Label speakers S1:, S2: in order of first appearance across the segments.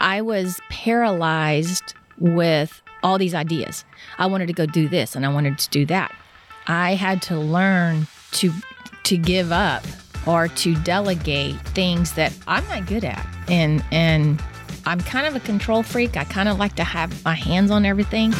S1: I was paralyzed with all these ideas. I wanted to go do this and I wanted to do that. I had to learn to to give up or to delegate things that I'm not good at. And and I'm kind of a control freak. I kind of like to have my hands on everything.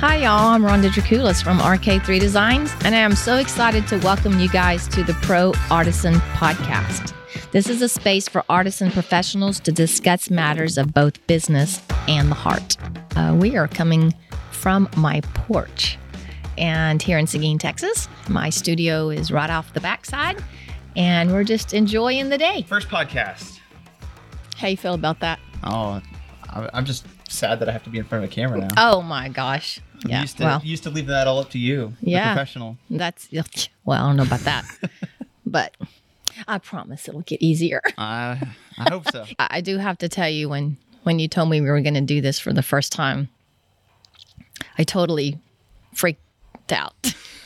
S1: Hi, y'all. I'm Rhonda Draculis from RK3 Designs, and I am so excited to welcome you guys to the Pro Artisan Podcast. This is a space for artists and professionals to discuss matters of both business and the heart. Uh, we are coming from my porch, and here in Seguin, Texas, my studio is right off the backside, and we're just enjoying the day.
S2: First podcast.
S1: How you feel about that?
S2: Oh, I- I'm just sad that I have to be in front of a camera now.
S1: Oh my gosh!
S2: I'm
S1: Yeah.
S2: used to
S1: well,
S2: used to leave that all up to you,
S1: Yeah.
S2: the professional.
S1: That's well, I don't know about that, but I promise it'll get easier.
S2: I I hope so.
S1: I do have to tell you when when you told me we were going to do this for the first time, I totally freaked out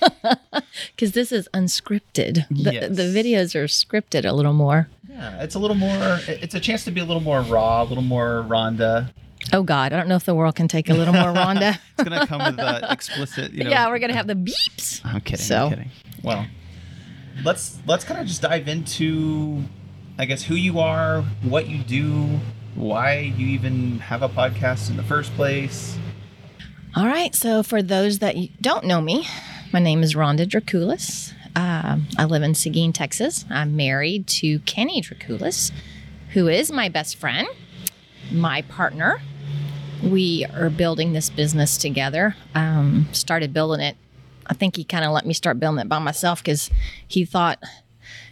S1: because this is unscripted. The,
S2: Yes.
S1: the videos are scripted a little more.
S2: Yeah, it's a little more. It's a chance to be a little more raw, a little more Rhonda.
S1: Oh God, I don't know if the world can take a little more Rhonda.
S2: It's gonna come with the explicit. You know.
S1: yeah, we're gonna have the beeps.
S2: I'm kidding.
S1: So-
S2: I'm kidding. Well, let's let's kind of just dive into, I guess, who you are, what you do, why you even have a podcast in the first place.
S1: All right. So, for those that don't know me, my name is Rhonda Draculis. Um, I live in Seguin, Texas. I'm married to Kenny Draculis, who is my best friend, my partner. We are building this business together. Um, started building it. I think he kind of let me start building it by myself because he thought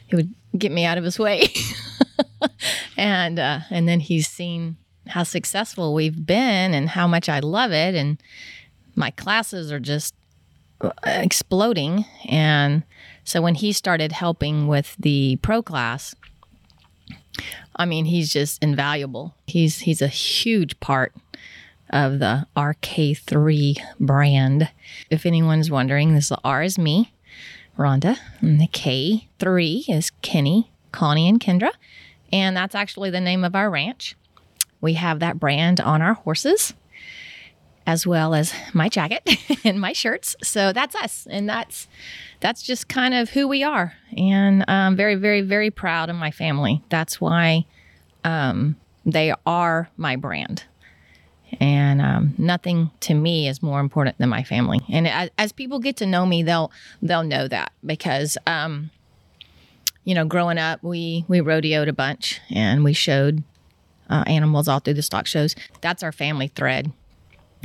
S1: he would get me out of his way. and uh, and then he's seen how successful we've been and how much I love it and my classes are just uh, exploding and so when he started helping with the pro class I mean he's just invaluable. He's he's a huge part of the RK3 brand. If anyone's wondering, this R is me, Rhonda, and the K3 is Kenny, Connie, and Kendra. And that's actually the name of our ranch. We have that brand on our horses, as well as my jacket and my shirts. So that's us, and that's that's just kind of who we are. And I'm very, very, very proud of my family. That's why um, they are my brand. And um, nothing to me is more important than my family. And as, as people get to know me, they'll they'll know that because um, you know, growing up, we we rodeoed a bunch and we showed uh, animals all through the stock shows. That's our family thread,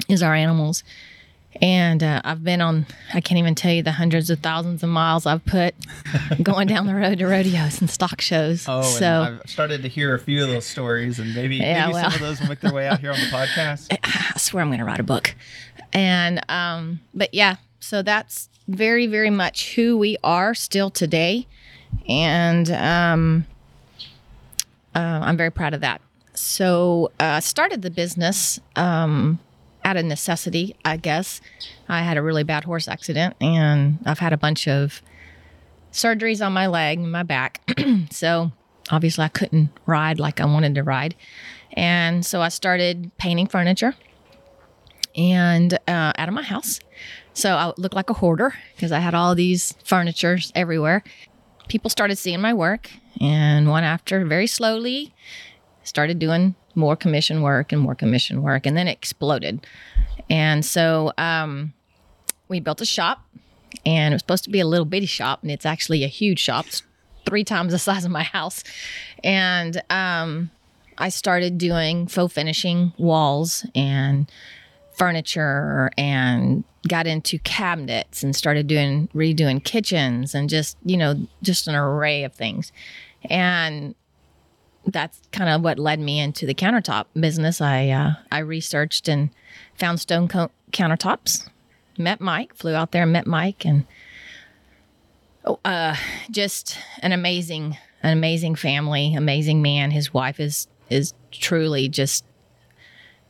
S1: is our animals. And uh, I've been on, I can't even tell you the hundreds of thousands of miles I've put going down the road to rodeos and stock shows.
S2: Oh,
S1: so
S2: I've started to hear a few of those stories, and maybe
S1: Yeah,
S2: maybe
S1: well.
S2: some of those will make their way out here on the podcast.
S1: I swear I'm going to write a book. And, um, but yeah, so that's very, very much who we are still today. And um, uh, I'm very proud of that. So uh, started the business um, out of necessity, I guess. I had a really bad horse accident and I've had a bunch of surgeries on my leg and my back. so obviously I couldn't ride like I wanted to ride. And so I started painting furniture and uh, out of my house. So I looked like a hoarder because I had all these furnitures everywhere. People started seeing my work, and one after, very slowly, started doing more commission work and more commission work, and then it exploded. And so um, we built a shop, and it was supposed to be a little bitty shop, and it's actually a huge shop, it's three times the size of my house. And um, I started doing faux finishing walls and furniture and got into cabinets and started doing redoing kitchens and just you know just an array of things and that's kind of what led me into the countertop business i uh, i researched and found stone co- countertops met mike flew out there and met mike and oh, uh, just an amazing an amazing family amazing man his wife is is truly just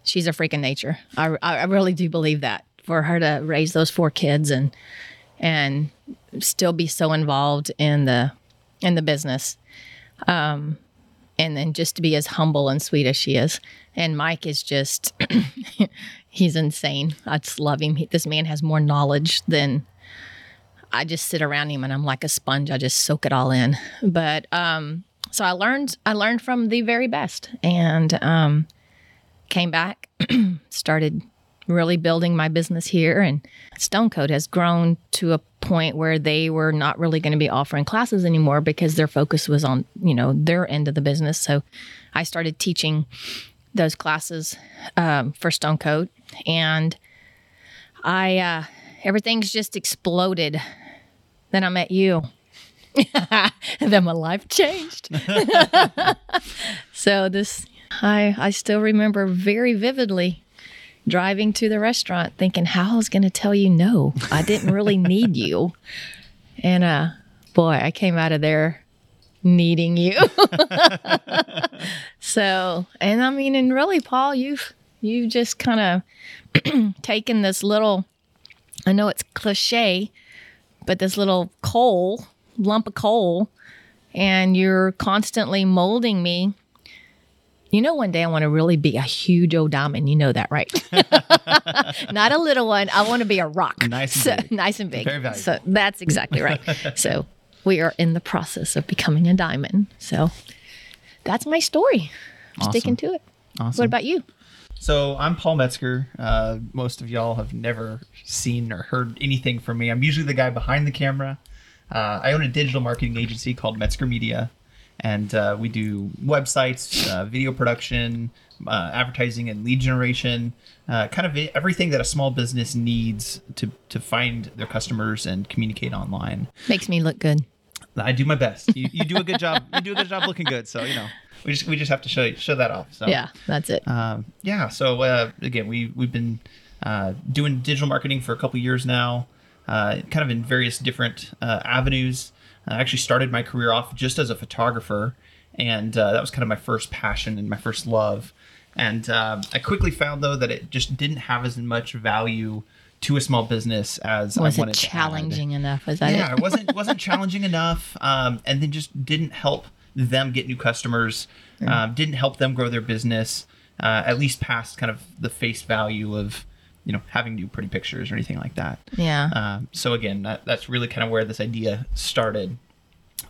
S1: she's a freak of nature. I, I really do believe that for her to raise those four kids and and still be so involved in the in the business. Um, and then just to be as humble and sweet as she is. And Mike is just, he's insane. I just love him. He, this man has more knowledge than I just sit around him and I'm like a sponge. I just soak it all in. But um, so I learned, I learned from the very best and um, came back, started really building my business here. And Stone Coat has grown to a point where they were not really going to be offering classes anymore because their focus was on, you know, their end of the business. So I started teaching those classes um, for Stone Coat. And I, uh, everything's just exploded. Then I met you. then my life changed. so this I I still remember very vividly driving to the restaurant thinking how I was going to tell you no. I didn't really need you. And uh boy, I came out of there needing you. so, and I mean and really Paul, you've you've just kind of taken this little I know it's cliche, but this little coal, lump of coal and you're constantly molding me you know, one day I want to really be a huge old diamond. You know that, right? Not a little one. I want to be a rock.
S2: Nice and
S1: so,
S2: big.
S1: Nice and big.
S2: Very valuable.
S1: So that's exactly right. so we are in the process of becoming a diamond. So that's my story.
S2: Awesome.
S1: Sticking to it.
S2: Awesome.
S1: What about you?
S2: So I'm Paul Metzger. Uh, most of y'all have never seen or heard anything from me. I'm usually the guy behind the camera. Uh, I own a digital marketing agency called Metzger Media, and uh, we do websites, uh, video production, uh, advertising, and lead generation. Uh, kind of everything that a small business needs to to find their customers and communicate online.
S1: Makes me look good.
S2: I do my best. You, you do a good job. You do a good job looking good. So you know, we just we just have to show show that off. So
S1: Yeah, that's it.
S2: um, yeah. So uh, again, we we've been uh, doing digital marketing for a couple years now, uh, kind of in various different uh, avenues. I actually started my career off just as a photographer, and uh, that was kind of my first passion and my first love. And uh, I quickly found though that it just didn't have as much value to a small business as I wanted.
S1: Was it
S2: to
S1: challenging enough? Was that
S2: yeah,
S1: it?
S2: it wasn't wasn't challenging enough, um, and then just didn't help them get new customers. Um, didn't help them grow their business, uh, at least past kind of the face value of you know having new pretty pictures or anything like that.
S1: Yeah.
S2: Um, so again, that, that's really kind of where this idea started.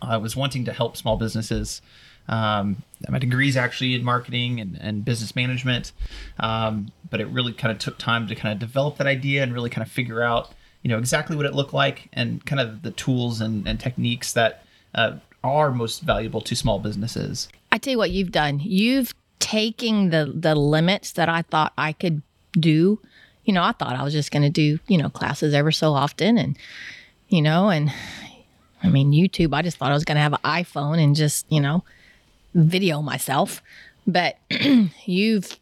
S2: I was wanting to help small businesses. Um, my degree's actually in marketing and, and business management, um, but it really kind of took time to kind of develop that idea and really kind of figure out, you know, exactly what it looked like and kind of the tools and, and techniques that uh, are most valuable to small businesses.
S1: I tell you what you've done. You've taken the the limits that I thought I could do. You know, I thought I was just going to do you know classes ever so often, and you know, and I mean YouTube. I just thought I was going to have an iPhone and just you know video myself, but you've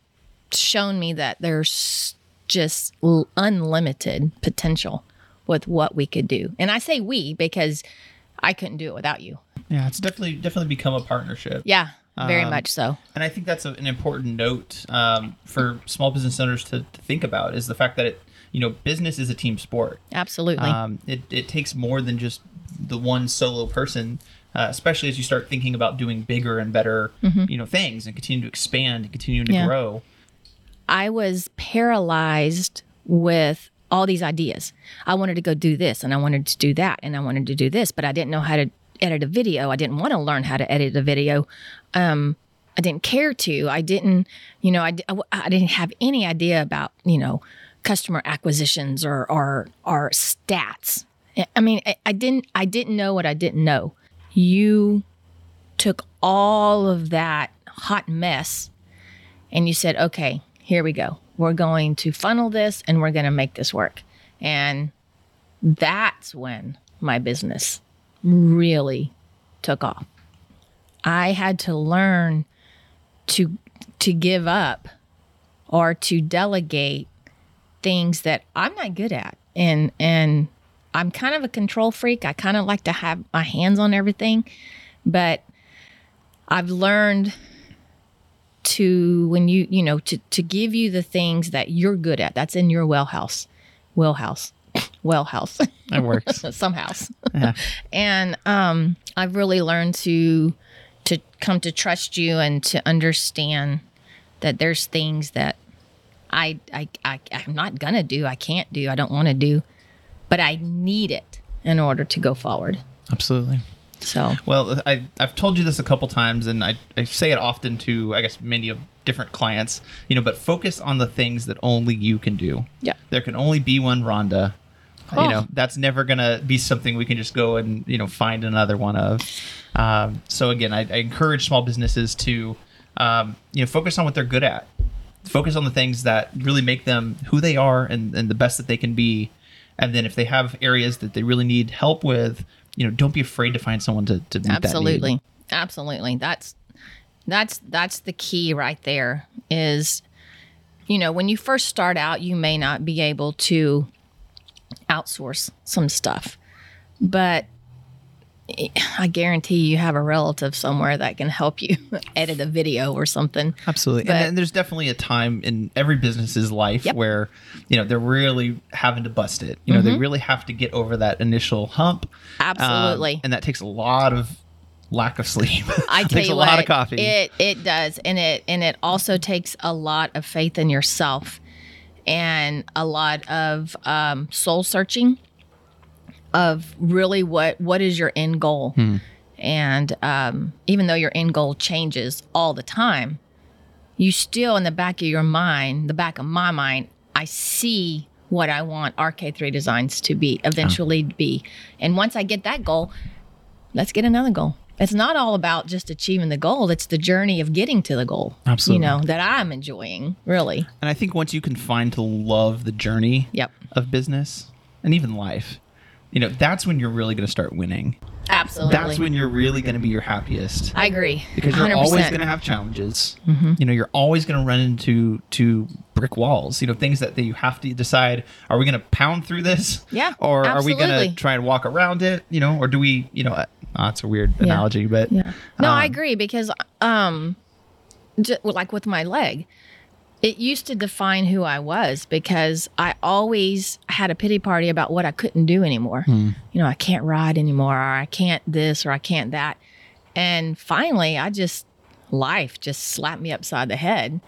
S1: shown me that there's just unlimited potential with what we could do. And I say we because I couldn't do it without you.
S2: Yeah, it's definitely definitely become a partnership.
S1: Yeah, very
S2: Um,
S1: much so.
S2: And I think that's a, an important note um, for small business owners to, to think about is the fact that it, you know, business is a team sport.
S1: Absolutely.
S2: Um, it, it takes more than just the one solo person, uh, especially as you start thinking about doing bigger and better, you know, things and continue to expand and continue to
S1: Mm-hmm. Yeah.
S2: grow.
S1: I was paralyzed with all these ideas. I wanted to go do this and I wanted to do that and I wanted to do this, but I didn't know how to edit a video. I didn't want to learn how to edit a video. Um, I didn't care to. I didn't, you know, I, I, I didn't have any idea about, you know, customer acquisitions or, or, or stats. I mean, I, I didn't, I didn't know what I didn't know. You took all of that hot mess and you said, okay, here we go. We're going to funnel this and we're going to make this work. And that's when my business really took off. I had to learn to to give up or to delegate things that I'm not good at. And and I'm kind of a control freak. I kind of like to have my hands on everything, but I've learned to when you you know to to give you the things that you're good at that's in your wellhouse wellhouse wellhouse
S2: That works.
S1: some house
S2: Yeah.
S1: and um i've really learned to to come to trust you and to understand that there's things that I, I, I I'm not gonna do. I can't do. I don't want to do, but I need it in order to go forward.
S2: Absolutely.
S1: So
S2: Well, I, I've told you this a couple times, and I, I say it often to, I guess, many of different clients, you know, but focus on the things that only you can do.
S1: Yeah.
S2: There can only be one Rhonda. You know, that's never going to be something we can just go and, you know, find another one of. Um, so, again, I, I encourage small businesses to, um, you know, focus on what they're good at. Focus on the things that really make them who they are and, and the best that they can be. And then if they have areas that they really need help with, you know, don't be afraid to find someone to, to meet that
S1: absolutely absolutely that's that's that's the key right there is you know when you first start out you may not be able to outsource some stuff but i guarantee you have a relative somewhere that can help you edit a video or something
S2: Absolutely.
S1: But-
S2: and there's definitely a time in every business's life
S1: Yep.
S2: where, you know, they're really having to bust it. You know,
S1: Mm-hmm.
S2: they really have to get over that initial hump. Um,
S1: Absolutely.
S2: and that takes a lot of lack of sleep.
S1: I
S2: It
S1: tell
S2: takes
S1: you
S2: a
S1: what,
S2: lot of coffee.
S1: It it does, and it and it also takes a lot of faith in yourself, and a lot of um, soul searching, of really what what is your end goal,
S2: Hmm.
S1: and um, even though your end goal changes all the time, you still in the back of your mind, the back of my mind, I see what I want RK3 Designs to be eventually be, and once I get that goal, let's get another goal. It's not all about just achieving the goal. It's the journey of getting to the goal.
S2: Absolutely.
S1: You know, that I'm enjoying, really.
S2: and I think once you can find to love the journey
S1: Yep.
S2: of business and even life, you know, that's when you're really going to start winning.
S1: Absolutely.
S2: That's when you're really going to be your happiest.
S1: I agree.
S2: because you're
S1: 100%.
S2: always going to have challenges.
S1: Mm-hmm.
S2: You know, you're always going to run into to brick walls. You know, things that, that you have to decide: are we going to pound through this?
S1: Yeah,
S2: Or are we going to try and walk around it? You know, or do we? You know, oh, it's a weird analogy, but
S1: Yeah. No, I
S2: um,
S1: agree because, um, j- like with my leg, it used to define who I was because I always had a pity party about what I couldn't do anymore.
S2: Hmm.
S1: You know, I can't ride anymore, or I can't this, or I can't that. And finally, I just, life just slapped me upside the head.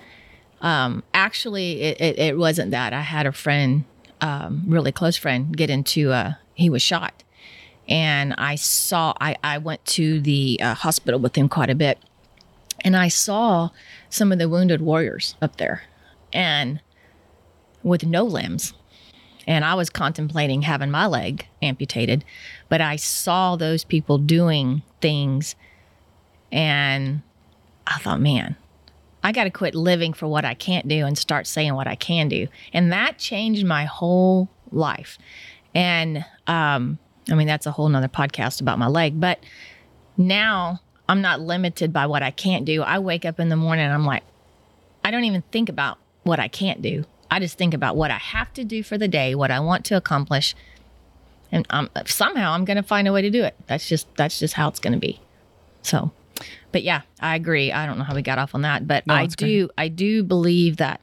S1: Um, actually, it, it, it wasn't that. I had a friend, um, really close friend, get into, uh, he was shot and I saw I, I went to the uh, hospital with him quite a bit, and I saw some of the wounded warriors up there, and with no limbs, and I was contemplating having my leg amputated, but I saw those people doing things, and I thought, man. I got to quit living for what I can't do and start saying what I can do. And that changed my whole life. And um, I mean, that's a whole nother podcast about my leg. But now I'm not limited by what I can't do. I wake up in the morning and I'm like, I don't even think about what I can't do. I just think about what I have to do for the day, what I want to accomplish, and um, somehow I'm going to find a way to do it. That's just that's just how it's going to be. So, but yeah, I agree. I don't know how we got off on that, but
S2: No,
S1: I do I do believe that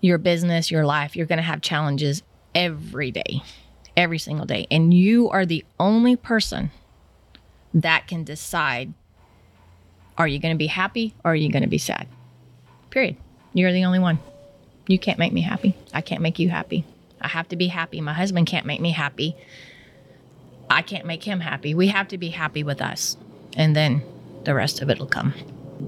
S1: your business, your life, you're going to have challenges every day, every single day. And you are the only person that can decide are you going to be happy or are you going to be sad? Period. You're the only one. You can't make me happy. I can't make you happy. I have to be happy. My husband can't make me happy. I can't make him happy. We have to be happy with us. And then the rest of it will come.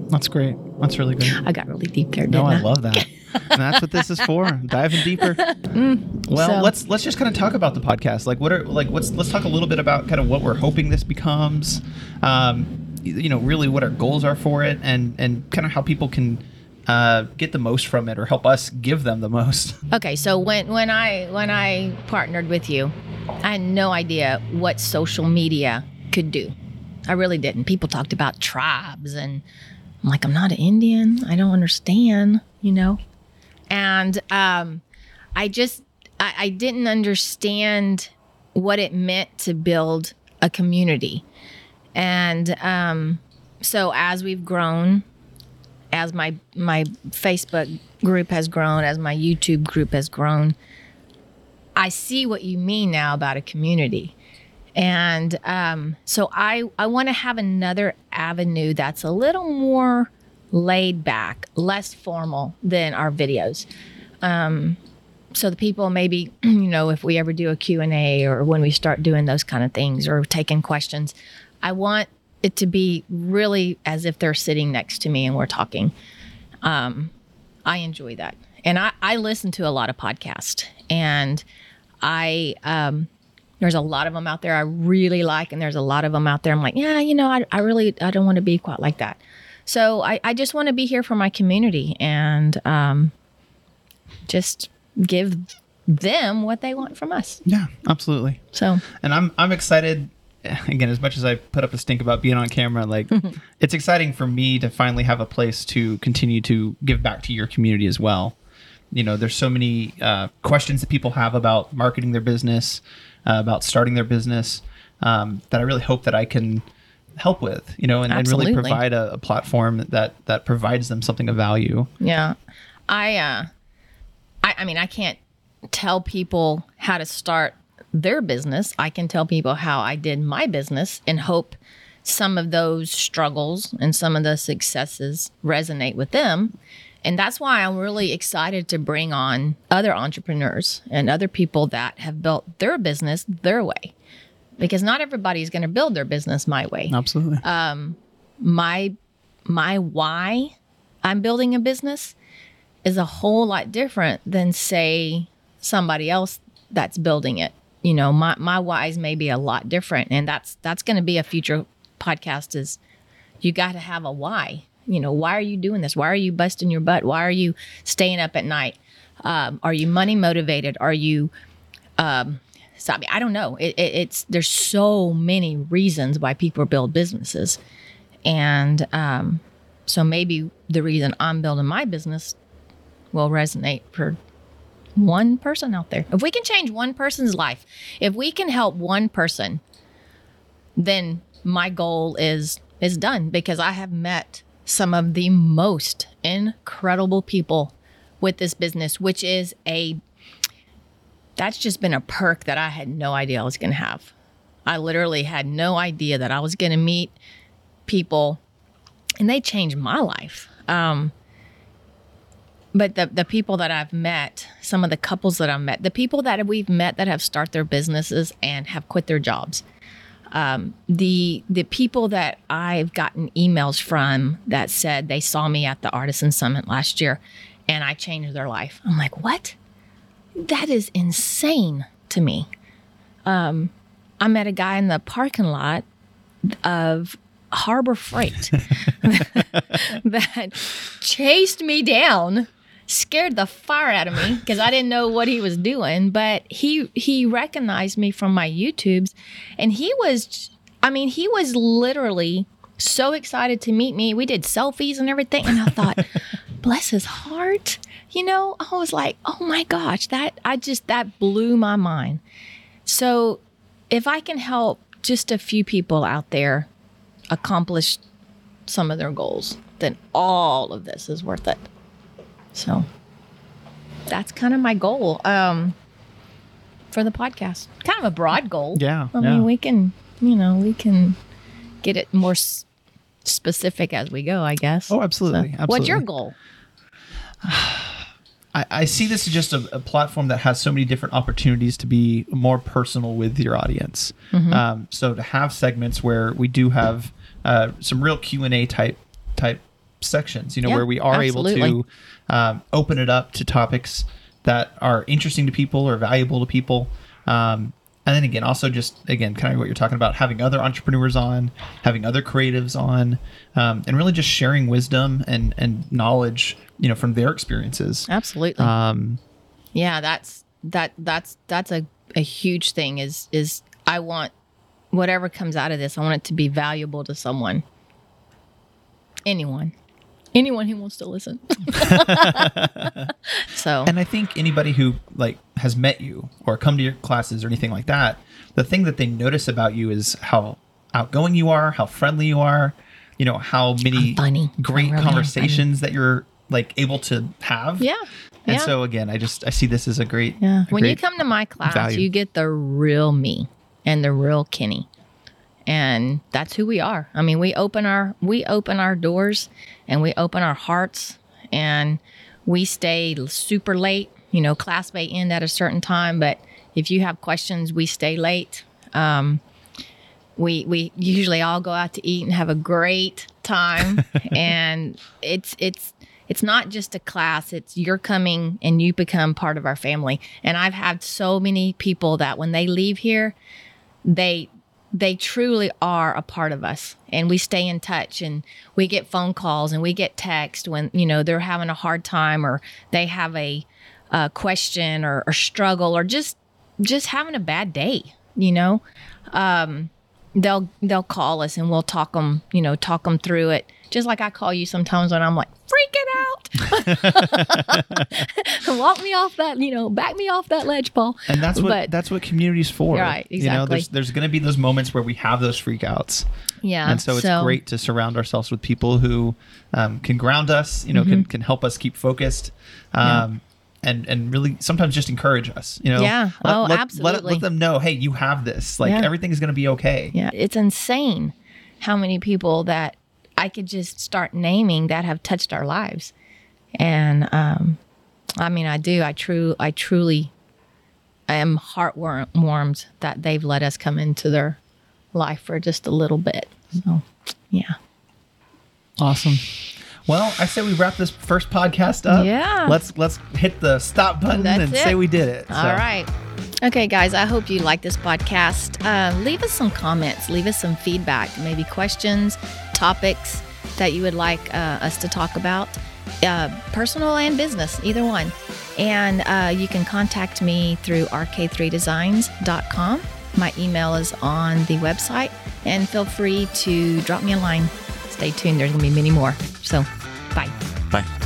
S2: that's great. That's really good.
S1: I got really deep there,
S2: No,
S1: I?
S2: I love that. and that's what this is for. Diving deeper. well,
S1: Mm, so-
S2: let's let's just kind of talk about the podcast. Like, what are like what's let's talk a little bit about kind of what we're hoping this becomes. Um, you know, really what our goals are for it, and and kind of how people can uh, get the most from it, or help us give them the most.
S1: Okay, so when when I when I partnered with you, I had no idea what social media could do. I really didn't. People talked about tribes and I'm like, I'm not an Indian. I don't understand, you know? And um I just I, I didn't understand what it meant to build a community. And um so as we've grown, as my my Facebook group has grown, as my YouTube group has grown, I see what you mean now about a community. And um, so I, I want to have another avenue that's a little more laid back, less formal than our videos. Um, so the people maybe, you know, if we ever do a Q&A or when we start doing those kind of things or taking questions, I want it to be really as if they're sitting next to me and we're talking. Um, I enjoy that. And I, I listen to a lot of podcasts and I, um, there's a lot of them out there I really like, and there's a lot of them out there I'm like, yeah, you know, I, I really, I don't want to be quite like that. So I, I just want to be here for my community and um, just give them what they want from us.
S2: Yeah, absolutely.
S1: So,
S2: And I'm I'm excited. Again, as much as I put up a stink about being on camera, like it's exciting for me to finally have a place to continue to give back to your community as well. You know, there's so many uh, questions that people have about marketing their business, uh, about starting their business, um, that I really hope that I can help with. You know, and, and really provide a, a platform that that provides them something of value.
S1: yeah, I, uh, I, I mean, I can't tell people how to start their business. I can tell people how I did my business and hope some of those struggles and some of the successes resonate with them. And that's why I'm really excited to bring on other entrepreneurs and other people that have built their business their way. Because not everybody's going to build their business my way.
S2: Absolutely.
S1: Um, My my why I'm building a business is a whole lot different than say somebody else that's building it. You know, my my whys may be a lot different and that's that's going to be a future podcast is you got to have a why. You know, why are you doing this? Why are you busting your butt? Why are you staying up at night? Um, are you money motivated? Are you um, so I, I don't know. It, it, it's there's so many reasons why people build businesses, and um, so maybe the reason I'm building my business will resonate for one person out there. If we can change one person's life, if we can help one person, then my goal is is done because I have met some of the most incredible people with this business, which is a that's just been a perk that I had no idea I was going to have. I literally had no idea that I was going to meet people and they changed my life. Um, but the, the people that I've met, some of the couples that I've met, the people that we've met that have started their businesses and have quit their jobs, um, the the people that I've gotten emails from that said they saw me at the Artisan Summit last year, and I changed their life. I'm like, what? That is insane to me. Um, I met a guy in the parking lot of Harbor Freight that chased me down, scared the fire out of me because I didn't know what he was doing. But he he recognized me from my YouTubes, and he was, I mean, he was literally so excited to meet me. We did selfies and everything, and I thought, bless his heart. You know, I was like, oh my gosh, that I just that blew my mind. So, if I can help just a few people out there accomplish some of their goals, then all of this is worth it. So that's kind of my goal um, for the podcast. Kind of a broad goal.
S2: Yeah,
S1: I
S2: yeah.
S1: mean, we can, you know, we can get it more s- specific as we go, I guess.
S2: Oh, absolutely,
S1: So, What's your goal?
S2: I, I see this as just a, a platform that has so many different opportunities to be more personal with your audience.
S1: Mm-hmm.
S2: Um, so to have segments where we do have uh, some real Q and A type type sections, you know,
S1: Yeah,
S2: where we are able to um, open it up to topics that are interesting to people or valuable to people. Um, and then again, also just again, kind of what you're talking about, having other entrepreneurs on, having other creatives on, um, and really just sharing wisdom and and knowledge, you know, from their experiences.
S1: Absolutely.
S2: Um,
S1: yeah, that's that that's that's a, a huge thing is is I want whatever comes out of this, I want it to be valuable to someone. Anyone. Anyone who wants to listen. so
S2: and I think anybody who like has met you or come to your classes or anything like that, the thing that they notice about you is how outgoing you are, how friendly you are, you know, how many
S1: funny.
S2: Great
S1: really am
S2: conversations that you're like able to have.
S1: yeah.
S2: And
S1: yeah.
S2: so again, I just I see this as a great
S1: yeah.
S2: a
S1: When you come to my class,
S2: value.
S1: you get the real me. and the real Kenny. And that's who we are. I mean, we open our we open our doors and we open our hearts and we stay super late. You know, class may end at a certain time, but if you have questions, we stay late. Um, we we usually all go out to eat and have a great time, and it's it's it's not just a class it's you're coming and you become part of our family and i've had so many people that when they leave here they they truly are a part of us and we stay in touch and we get phone calls and we get text when you know they're having a hard time or they have a, a question or, or struggle or just just having a bad day you know? Um, they'll they'll call us and we'll talk them you know talk them through it just like i call you sometimes when i'm like freaking out walk me off that you know back me off that ledge paul
S2: and that's what
S1: But-
S2: that's what community's for
S1: Right, exactly.
S2: you know there's there's going to be those moments where we have those freakouts
S1: yeah
S2: and so it's great to surround ourselves with people who um, can ground us you know
S1: Mm-hmm.
S2: can, can help us keep focused um, and and really sometimes just encourage us you know
S1: Yeah. Oh,
S2: let, let,
S1: absolutely.
S2: let them know hey you have this like
S1: Yeah.
S2: is going to be okay
S1: Yeah, it's insane how many people that I could just start naming that have touched our lives. And um, I mean, I do. I true. I truly am heartwarmed that they've let us come into their life for just a little bit. So, yeah.
S2: awesome well i say we wrap this first podcast up
S1: Yeah.
S2: let's let's hit the stop button
S1: That's
S2: and
S1: it.
S2: say we did it
S1: All right. Okay, guys, I hope you like this podcast. Uh, leave us some comments, leave us some feedback, maybe questions, topics that you would like uh, us to talk about, uh, personal and business, either one. And uh, you can contact me through rk3designs.com. My email is on the website, and feel free to drop me a line. Stay tuned, there's to be many more. So, bye.
S2: bye